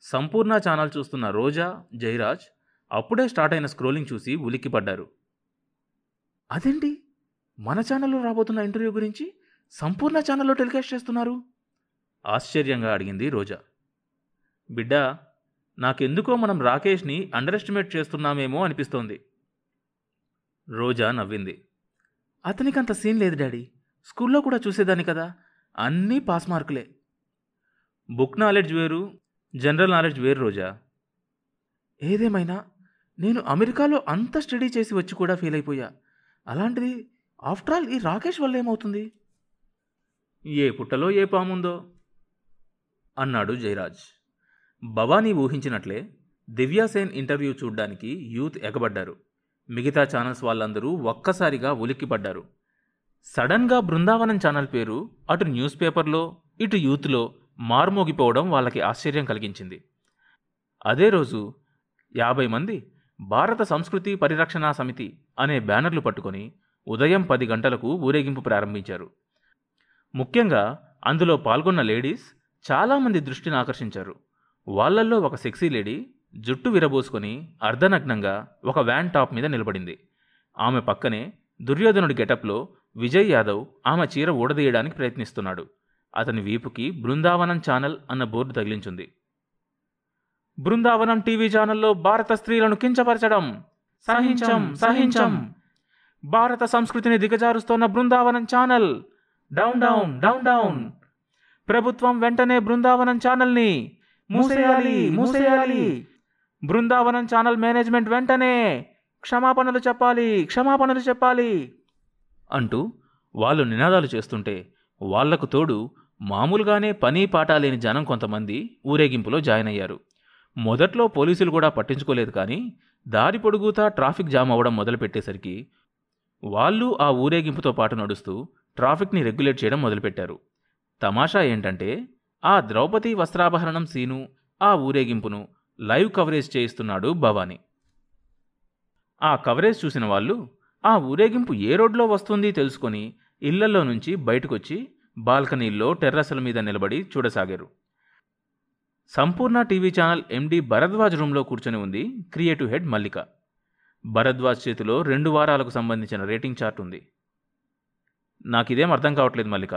సంపూర్ణ channel చూస్తున్న రోజా జయరాజ్ అప్పుడే start అయిన స్క్రోలింగ్ చూసి ఉలిక్కిపడ్డారు. అదేంటి? మన ఛానల్లో రాబోతున్న ఇంటర్వ్యూ గురించి సంపూర్ణ ఛానల్లో టెలికాస్ట్ చేస్తున్నారు? ఆశ్చర్యంగా అడిగింది రోజా. బిడ్డ నాకెందుకో మనం రాకేష్ని అండర్ ఎస్టిమేట్ చేస్తున్నామేమో అనిపిస్తోంది. రోజా నవ్వింది. అతనికి అంత సీన్ లేదు డాడీ. స్కూల్లో కూడా చూసేదాన్ని కదా. అన్నీ పాస్ మార్కులే. బుక్ నాలెడ్జ్ వేరు జనరల్ నాలెడ్జ్ వేరు రోజా. ఏదేమైనా నేను అమెరికాలో అంత స్టడీ చేసి వచ్చి కూడా ఫెయిల్ అయిపోయా. అలాంటిది ఆఫ్టర్ ఆల్ ఈ రాకేష్ వల్ల ఏమవుతుంది? ఏ పుట్టలో ఏ పాముందో? అన్నాడు జయరాజ్. భవానీ ఊహించినట్లే దివ్యాసేన్ ఇంటర్వ్యూ చూడ్డానికి యూత్ ఎగబడ్డారు. మిగతా ఛానల్స్ వాళ్ళందరూ ఒక్కసారిగా ఉలిక్కిపడ్డారు. సడన్గా బృందావనం ఛానల్ పేరు అటు న్యూస్ పేపర్లో ఇటు యూత్లో మార్మోగిపోవడం వాళ్ళకి ఆశ్చర్యం కలిగించింది. అదే రోజు యాభై మంది భారత సంస్కృతి పరిరక్షణ సమితి అనే బ్యానర్లు పట్టుకొని ఉదయం పది గంటలకు ఊరేగింపు ప్రారంభించారు. ముఖ్యంగా అందులో పాల్గొన్న లేడీస్ చాలామంది దృష్టిని ఆకర్షించారు. వాళ్ళల్లో ఒక సెక్సీ లేడీ జుట్టు విరబోసుకొని అర్ధనగ్నంగా ఒక వ్యాన్ టాప్ మీద నిలబడింది. ఆమె పక్కనే దుర్యోధనుడి గెటప్లో విజయ్ యాదవ్ ఆమె చీర ఊడదీయడానికి ప్రయత్నిస్తున్నాడు. అతని వీపుకి బృందావనం ఛానల్ అన్న బోర్డు తగిలించుంది. బృందావనం టీవీ ఛానల్లో భారత స్త్రీలను కించపరచడం. సహించం సహించం. భారత సంస్కృతిని దిగజారుస్తోన్న Brindavanam channel. Down down down down. ప్రభుత్వం వెంటనే బృందావనం ఛానల్ని మూసేయాలి మూసేయాలి. బృందావనం ఛానల్ మేనేజ్మెంట్ వెంటనే క్షమాపణలు చెప్పాలి క్షమాపణలు చెప్పాలి. అంటూ వాళ్ళు నినాదాలు చేస్తుంటే వాళ్ళకు తోడు మామూలుగానే పని పాట లేని జనం కొంతమంది ఊరేగింపులో జాయిన్ అయ్యారు. మొదట్లో పోలీసులు కూడా పట్టించుకోలేదు కానీ దారి పొడుగుతా ట్రాఫిక్ జామ్ అవ్వడం మొదలుపెట్టేసరికి వాళ్ళు ఆ ఊరేగింపుతో పాటు నడుస్తూ ట్రాఫిక్ని రెగ్యులేట్ చేయడం మొదలుపెట్టారు. తమాషా ఏంటంటే ఆ ద్రౌపది వస్త్రాభరణం సీను ఆ ఊరేగింపును లైవ్ కవరేజ్ చేయిస్తున్నాడు భవానీ. ఆ కవరేజ్ చూసిన వాళ్ళు ఆ ఊరేగింపు ఏ రోడ్లో వస్తుంది? తెలుసుకొని ఇళ్ళలో నుంచి బయటకొచ్చి బాల్కనీల్లో టెర్రస్ల మీద నిలబడి చూడసాగారు. సంపూర్ణ టీవీ ఛానల్ ఎండి భరద్వాజ్ రూమ్లో కూర్చొని ఉంది క్రియేటివ్ హెడ్ మల్లిక. భరద్వాజ్ చేతిలో రెండు వారాలకు సంబంధించిన రేటింగ్ చార్ట్ ఉంది. నాకిదేం అర్థం కావట్లేదు మల్లిక.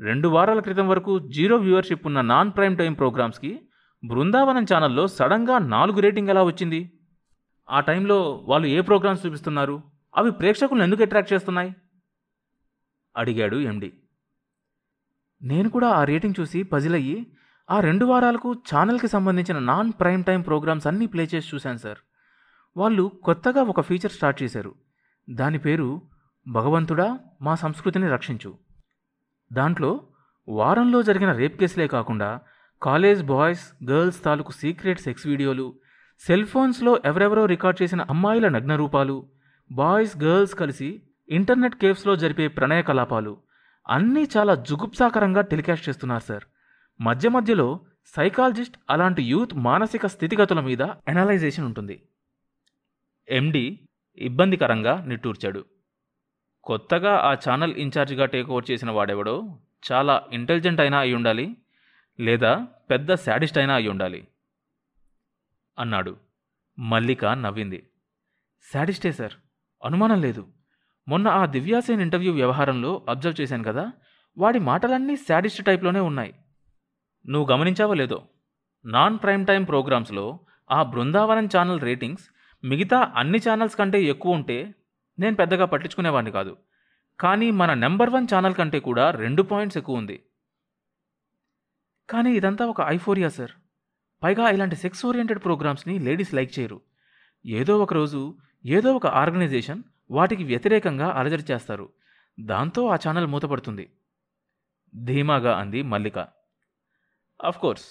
రెండు వారాల క్రితం వరకు జీరో వ్యూవర్షిప్ ఉన్న నాన్ ప్రైమ్ టైం ప్రోగ్రామ్స్కి బృందావనం ఛానల్లో సడన్గా నాలుగు రేటింగ్ ఎలా వచ్చింది? ఆ టైంలో వాళ్ళు ఏ ప్రోగ్రామ్స్ చూపిస్తున్నారు? అవి ప్రేక్షకులను ఎందుకు అట్రాక్ట్ చేస్తున్నాయి? అడిగాడు ఎండి. నేను కూడా ఆ రేటింగ్ చూసి పజిల్ అయ్యి ఆ రెండు వారాలకు ఛానల్కి సంబంధించిన నాన్ ప్రైమ్ టైం ప్రోగ్రామ్స్ అన్నీ ప్లే చేసి చూశాను సార్ వాళ్ళు కొత్తగా ఒక ఫీచర్ స్టార్ట్ చేశారు. దాని పేరు భగవంతుడా మా సంస్కృతిని రక్షించు. దాంట్లో వారంలో జరిగిన రేప్ కేసులే కాకుండా కాలేజ్ బాయ్స్ గర్ల్స్ తాలూకు సీక్రెట్ సెక్స్ వీడియోలు సెల్ ఫోన్స్లో ఎవరెవరో రికార్డ్ చేసిన అమ్మాయిల నగ్న రూపాలు బాయ్స్ గర్ల్స్ కలిసి ఇంటర్నెట్ కేవ్స్లో జరిపే ప్రణయ కలాపాలు అన్నీ చాలా జుగుప్సాకరంగా టెలికాస్ట్ చేస్తున్నారు సార్. మధ్య మధ్యలో సైకాలజిస్ట్ అలాంటి యూత్ మానసిక స్థితిగతుల మీద ఎనలైజేషన్ ఉంటుంది. ఎండి ఇబ్బందికరంగా నిట్టూర్చాడు. కొత్తగా ఆ ఛానల్ ఇన్ఛార్జిగా టేక్ ఓవర్ చేసిన వాడెవడో చాలా ఇంటెలిజెంట్ అయినా అయి ఉండాలి లేదా పెద్ద శాడిస్ట్ అయినా అయి ఉండాలి అన్నాడు. మల్లిక నవ్వింది. శాడిస్టే సార్. అనుమానం లేదు. మొన్న ఆ దివ్యాసేన్ ఇంటర్వ్యూ వ్యవహారంలో అబ్జర్వ్ చేశాను కదా వాడి మాటలన్నీ శాడిస్ట్ టైప్లోనే ఉన్నాయి. నువ్వు గమనించావో లేదో నాన్ ప్రైమ్ టైం ప్రోగ్రామ్స్లో ఆ బృందావనం ఛానల్ రేటింగ్స్ మిగతా అన్ని ఛానల్స్ కంటే ఎక్కువ ఉంటే నేను పెద్దగా పట్టించుకునేవాడిని కాదు. కానీ మన నెంబర్ వన్ ఛానల్ కంటే కూడా రెండు పాయింట్స్ ఎక్కువ ఉంది. కానీ ఇదంతా ఒక ఐఫోరియా సార్. పైగా ఇలాంటి సెక్స్ ఓరియంటెడ్ ప్రోగ్రామ్స్ని లేడీస్ లైక్ చేయరు. ఏదో ఒక రోజు ఏదో ఒక ఆర్గనైజేషన్ వాటికి వ్యతిరేకంగా అలజడి చేస్తారు. దాంతో ఆ ఛానల్ మూతపడుతుంది. ధీమాగా అంది మల్లిక. కోర్స్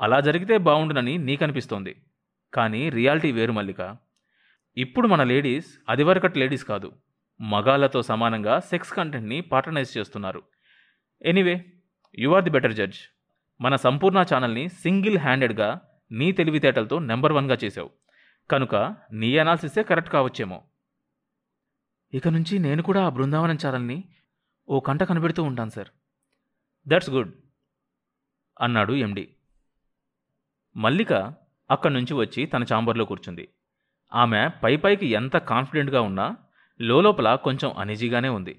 అలా జరిగితే బాగుండునని నీకనిపిస్తోంది. కానీ రియాలిటీ వేరు మల్లిక. ఇప్పుడు మన లేడీస్ అదివరకటి లేడీస్ కాదు. మగాళ్ళతో సమానంగా సెక్స్ కంటెంట్ని పాటర్నైజ్ చేస్తున్నారు. Anyway you are the better judge. మన సంపూర్ణ ఛానల్ని సింగిల్ హ్యాండెడ్గా నీ తెలివితేటలతో నెంబర్ వన్గా చేసావు కనుక నీ అనాలిసిసే కరెక్ట్ కావచ్చేమో. ఇక నుంచి నేను కూడా ఆ బృందావనం ఛానల్ని ఓ కంట కనిపెడుతూ ఉంటాను సార్. దట్స్ గుడ్ అన్నాడు ఎండి మల్లిక అక్కడి నుంచి వచ్చి తన చాంబర్లో కూర్చుంది. ఆమె పై పైకి ఎంత కాన్ఫిడెంట్గా ఉన్నా లోపల కొంచెం అనిజీగానే ఉంది.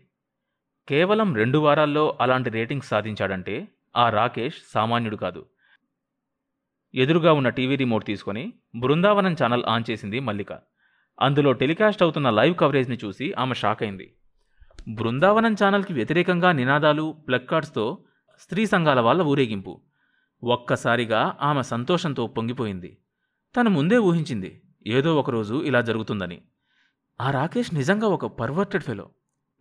కేవలం రెండు వారాల్లో అలాంటి రేటింగ్స్ సాధించాడంటే ఆ రాకేష్ సామాన్యుడు కాదు. ఎదురుగా ఉన్న టీవీ రిమోట్ తీసుకొని బృందావనం ఛానల్ ఆన్ చేసింది మల్లిక. అందులో టెలికాస్ట్ అవుతున్న లైవ్ కవరేజ్ని చూసి ఆమె షాక్ అయింది. బృందావనం ఛానల్కి వ్యతిరేకంగా నినాదాలు ప్లక్కార్డ్స్తో స్త్రీ సంఘాల వాళ్ళ ఊరేగింపు. ఒక్కసారిగా ఆమె సంతోషంతో పొంగిపోయింది. తను ముందే ఊహించింది ఏదో ఒకరోజు ఇలా జరుగుతుందని. ఆ రాకేష్ నిజంగా ఒక పర్వర్టెడ్ ఫెలో.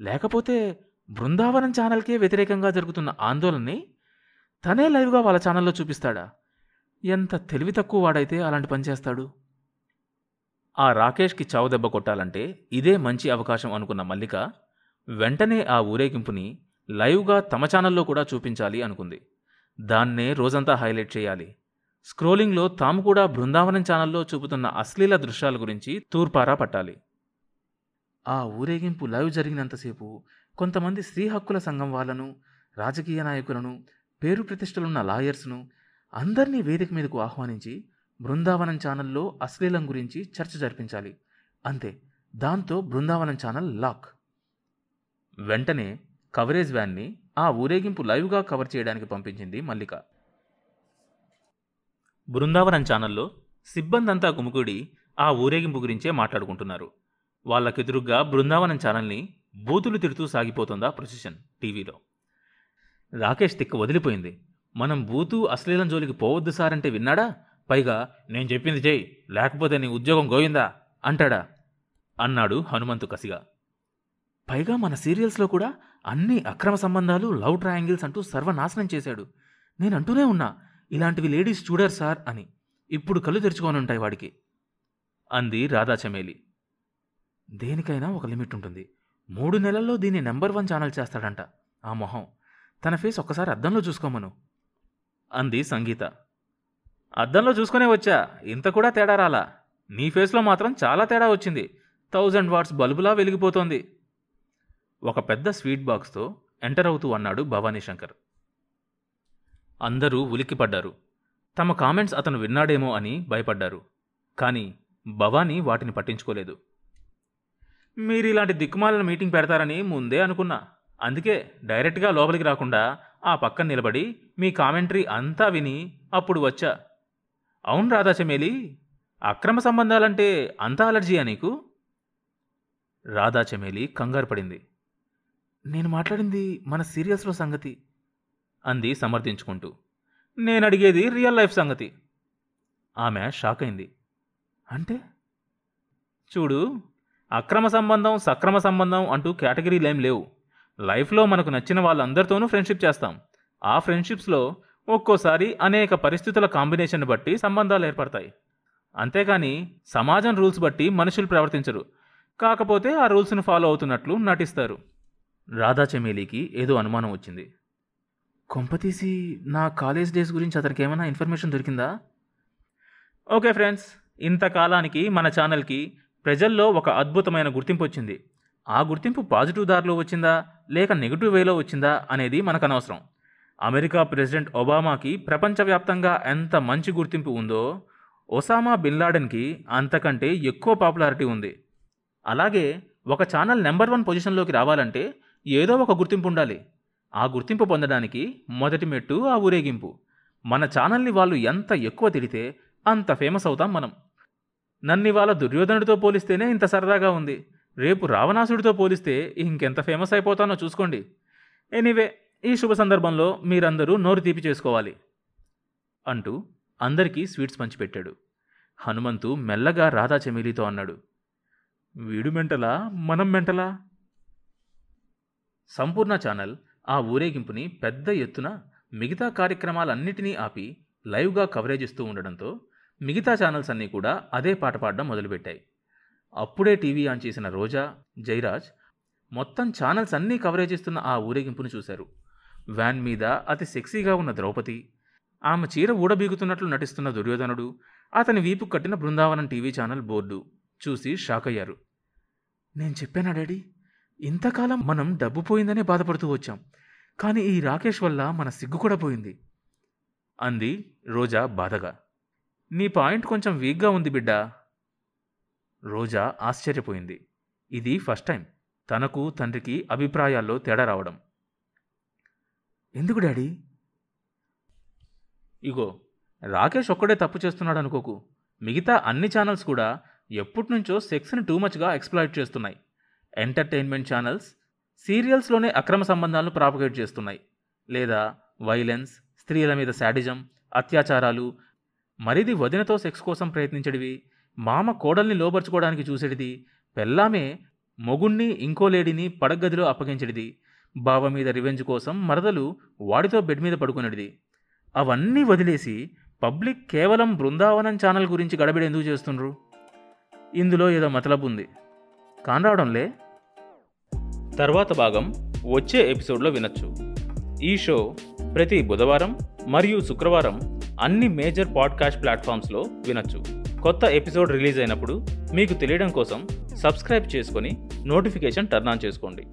లేకపోతే బృందావనం ఛానల్కే వ్యతిరేకంగా జరుగుతున్న ఆందోళనని తనే లైవ్గా వాళ్ళ ఛానల్లో చూపిస్తాడా? ఎంత తెలివి తక్కువ వాడైతే అలాంటి పని చేస్తాడు? ఆ రాకేష్కి చావు దెబ్బ కొట్టాలంటే ఇదే మంచి అవకాశం అనుకున్న మల్లిక వెంటనే ఆ ఊరేగింపుని లైవ్గా తమ ఛానల్లో కూడా చూపించాలి అనుకుంది. దాన్నే రోజంతా హైలైట్ చేయాలి. స్క్రోలింగ్లో తాము కూడా బృందావనం ఛానల్లో చూపుతున్న అశ్లీల దృశ్యాల గురించి తూర్పారా పట్టాలి. ఆ ఊరేగింపు లైవ్ జరిగినంతసేపు కొంతమంది స్త్రీ హక్కుల సంఘం వాళ్ళను రాజకీయ నాయకులను పేరు ప్రతిష్టలున్న లాయర్స్ను అందరినీ వేదిక మీదకు ఆహ్వానించి బృందావనం ఛానల్లో అశ్లీలం గురించి చర్చ జరిపించాలి. అంతే. దాంతో బృందావనం ఛానల్ లాక్. వెంటనే కవరేజ్ వ్యాన్ని ఆ ఊరేగింపు లైవ్గా కవర్ చేయడానికి పంపించింది మల్లిక. బృందావనం ఛానల్లో సిబ్బందంతా గుమికూడి ఆ ఊరేగింపు గురించే మాట్లాడుకుంటున్నారు. వాళ్ళకెదురుగ్గా బృందావనం ఛానల్ని బూతులు తిడుతూ సాగిపోతుందా ప్రొసెషన్ టీవీలో. రాకేష్ తిక్క వదిలిపోయింది. మనం బూతు అశ్లీలం జోలికి పోవద్దు సార్ అంటే విన్నాడా? పైగా నేను చెప్పింది చేయి లేకపోతే నీ ఉద్యోగం గోయిందా అంటాడా. అన్నాడు హనుమంతు కసిగా. పైగా మన సీరియల్స్లో కూడా అన్ని అక్రమ సంబంధాలు లవ్ ట్రయాంగిల్స్ అంటూ సర్వనాశనం చేశాడు. నేను అంటూనే ఉన్నా ఇలాంటివి లేడీస్ చూడరు సార్ అని. ఇప్పుడు కళ్ళు తెరుచుకొని ఉంటాయి వాడికి. అంది రాధా చమేలి. దేనికైనా ఒక లిమిట్ ఉంటుంది. మూడు నెలల్లో దీన్ని నెంబర్ వన్ ఛానల్ చేస్తాడంట. ఆ మొహం. తన ఫేస్ ఒక్కసారి అద్దంలో చూసుకోమను. అంది సంగీత. అద్దంలో చూసుకునే వచ్చా. ఇంత కూడా తేడా రాలా. నీ ఫేస్లో మాత్రం చాలా తేడా వచ్చింది. థౌజండ్ వాట్స్ బల్బులా వెలిగిపోతోంది. ఒక పెద్ద స్వీట్ బాక్స్తో ఎంటర్ అవుతూ అన్నాడు భవానీ శంకర్ అందరూ ఉలిక్కిపడ్డారు. తమ కామెంట్స్ అతను విన్నాడేమో అని భయపడ్డారు. కానీ భవానీ వాటిని పట్టించుకోలేదు. మీరు ఇలాంటి దిక్కుమాలిన మీటింగ్ పెడతారని ముందే అనుకున్నా. అందుకే డైరెక్ట్గా లోపలికి రాకుండా ఆ పక్కన నిలబడి మీ కామెంటరీ అంతా విని అప్పుడు వచ్చా. అవును రాధా చెమేలి అక్రమ సంబంధాలంటే అంత అలర్జీయా నీకు? రాధా చెమేలి కంగారు పడింది. నేను మాట్లాడింది మన సీరియల్స్లో సంగతి అంది సమర్థించుకుంటూ. నేను అడిగేది రియల్ లైఫ్ సంగతి. ఆమె షాక్ అయింది. అంటే? చూడు అక్రమ సంబంధం సక్రమ సంబంధం అంటూ కేటగిరీలేం లేవు. లైఫ్లో మనకు నచ్చిన వాళ్ళందరితోనూ ఫ్రెండ్షిప్ చేస్తాం. ఆ ఫ్రెండ్షిప్స్లో ఒక్కోసారి అనేక పరిస్థితుల కాంబినేషన్ బట్టి సంబంధాలు ఏర్పడతాయి. అంతేకాని సమాజం రూల్స్ బట్టి మనుషులు ప్రవర్తించరు. కాకపోతే ఆ రూల్స్ను ఫాలో అవుతున్నట్లు నటిస్తారు. రాధా చెమేలీకి ఏదో అనుమానం వచ్చింది. కొంపతీసి నా కాలేజ్ డేస్ గురించి అతనికి ఏమైనా ఇన్ఫర్మేషన్ దొరికిందా? ఓకే ఫ్రెండ్స్ ఇంతకాలానికి మన ఛానల్కి ప్రజల్లో ఒక అద్భుతమైన గుర్తింపు వచ్చింది. ఆ గుర్తింపు పాజిటివ్ దారిలో వచ్చిందా లేక నెగిటివ్ వేలో వచ్చిందా అనేది మనకు అనవసరం. అమెరికా ప్రెసిడెంట్ ఒబామాకి ప్రపంచవ్యాప్తంగా ఎంత మంచి గుర్తింపు ఉందో ఒసామా బిన్ లాడెన్కి అంతకంటే ఎక్కువ పాపులారిటీ ఉంది. అలాగే ఒక ఛానల్ నెంబర్ వన్ పొజిషన్లోకి రావాలంటే ఏదో ఒక గుర్తింపు ఉండాలి. ఆ గుర్తింపు పొందడానికి మొదటి మెట్టు ఆ ఊరేగింపు. మన ఛానల్ని వాళ్ళు ఎంత ఎక్కువ తిడితే అంత ఫేమస్ అవుతాం మనం. నన్ను ఇవాళ దుర్యోధనుడితో పోలిస్తేనే ఇంత సరదాగా ఉంది. రేపు రావణాసుడితో పోలిస్తే ఇంకెంత ఫేమస్ అయిపోతానో చూసుకోండి. ఎనీవే ఈ శుభ సందర్భంలో మీరందరూ నోరు తీపి చేసుకోవాలి అంటూ అందరికీ స్వీట్స్ పంచిపెట్టాడు. హనుమంతు మెల్లగా రాధా చెమీలితో అన్నాడు వీడు మెంటలా? మనం మెంటలా? సంపూర్ణ ఛానల్ ఆ ఊరేగింపుని పెద్ద ఎత్తున మిగతా కార్యక్రమాలన్నిటినీ ఆపి లైవ్గా కవరేజ్ ఇస్తూ ఉండడంతో మిగతా ఛానల్స్ అన్నీ కూడా అదే పాట పాడడం మొదలుపెట్టాయి. అప్పుడే టీవీ ఆన్ చేసిన రోజా జయరాజ్ మొత్తం ఛానల్స్ అన్నీ కవరేజ్ ఇస్తున్న ఆ ఊరేగింపును చూశారు. వ్యాన్ మీద అతి సెక్సీగా ఉన్న ద్రౌపది. ఆమె చీర ఊడబీగుతున్నట్లు నటిస్తున్న దుర్యోధనుడు అతని వీపు కట్టిన బృందావనం టీవీ ఛానల్ బోర్డు చూసి షాక్ అయ్యారు నేను చెప్పానా డాడీ? ఇంతకాలం మనం డబ్బు పోయిందనే బాధపడుతూ వచ్చాం. కానీ ఈ రాకేష్ వల్ల మన సిగ్గు కూడా పోయింది. అంది రోజా బాధగా. నీ పాయింట్ కొంచెం వీక్గా ఉంది బిడ్డ. రోజా ఆశ్చర్యపోయింది. ఇది ఫస్ట్ టైం. తనకు తండ్రికి అభిప్రాయాల్లో తేడా రావడం. ఎందుకు డాడీ? ఇగో రాకేష్ ఒక్కడే తప్పు చేస్తున్నాడు అనుకోకు. మిగతా అన్ని ఛానల్స్ కూడా ఎప్పటినుంచో సెక్స్ని టూ మచ్గా ఎక్స్ప్లాయిట్ చేస్తున్నాయి. ఎంటర్టైన్మెంట్ ఛానల్స్ సీరియల్స్లోనే అక్రమ సంబంధాలను ప్రాపగేట్ చేస్తున్నాయి. లేదా వైలెన్స్ స్త్రీల మీద శాడిజం అత్యాచారాలు మరిది వదినతో సెక్స్ కోసం ప్రయత్నించడివి మామ కోడల్ని లోబర్చుకోవడానికి చూసేటిది పెళ్ళామే మొగుణ్ణి ఇంకో లేడీని పడగదిలో అప్పగించడిది బావ మీద రివెంజ్ కోసం మరదలు వాడితో బెడ్ మీద పడుకునేది అవన్నీ వదిలేసి పబ్లిక్ కేవలం బృందావనం ఛానల్ గురించి గడబిడ ఎందుకు చేస్తుండ్రు? ఇందులో ఏదో మతలబు ఉంది. కానరావడంలే తర్వాత భాగం వచ్చే ఎపిసోడ్లో వినొచ్చు. ఈ షో ప్రతి బుధవారం మరియు శుక్రవారం అన్ని మేజర్ పాడ్కాస్ట్ ప్లాట్ఫామ్స్లో వినొచ్చు. కొత్త ఎపిసోడ్ రిలీజ్ అయినప్పుడు మీకు తెలియడం కోసం సబ్స్క్రైబ్ చేసుకొని నోటిఫికేషన్ టర్న్ ఆన్ చేసుకోండి.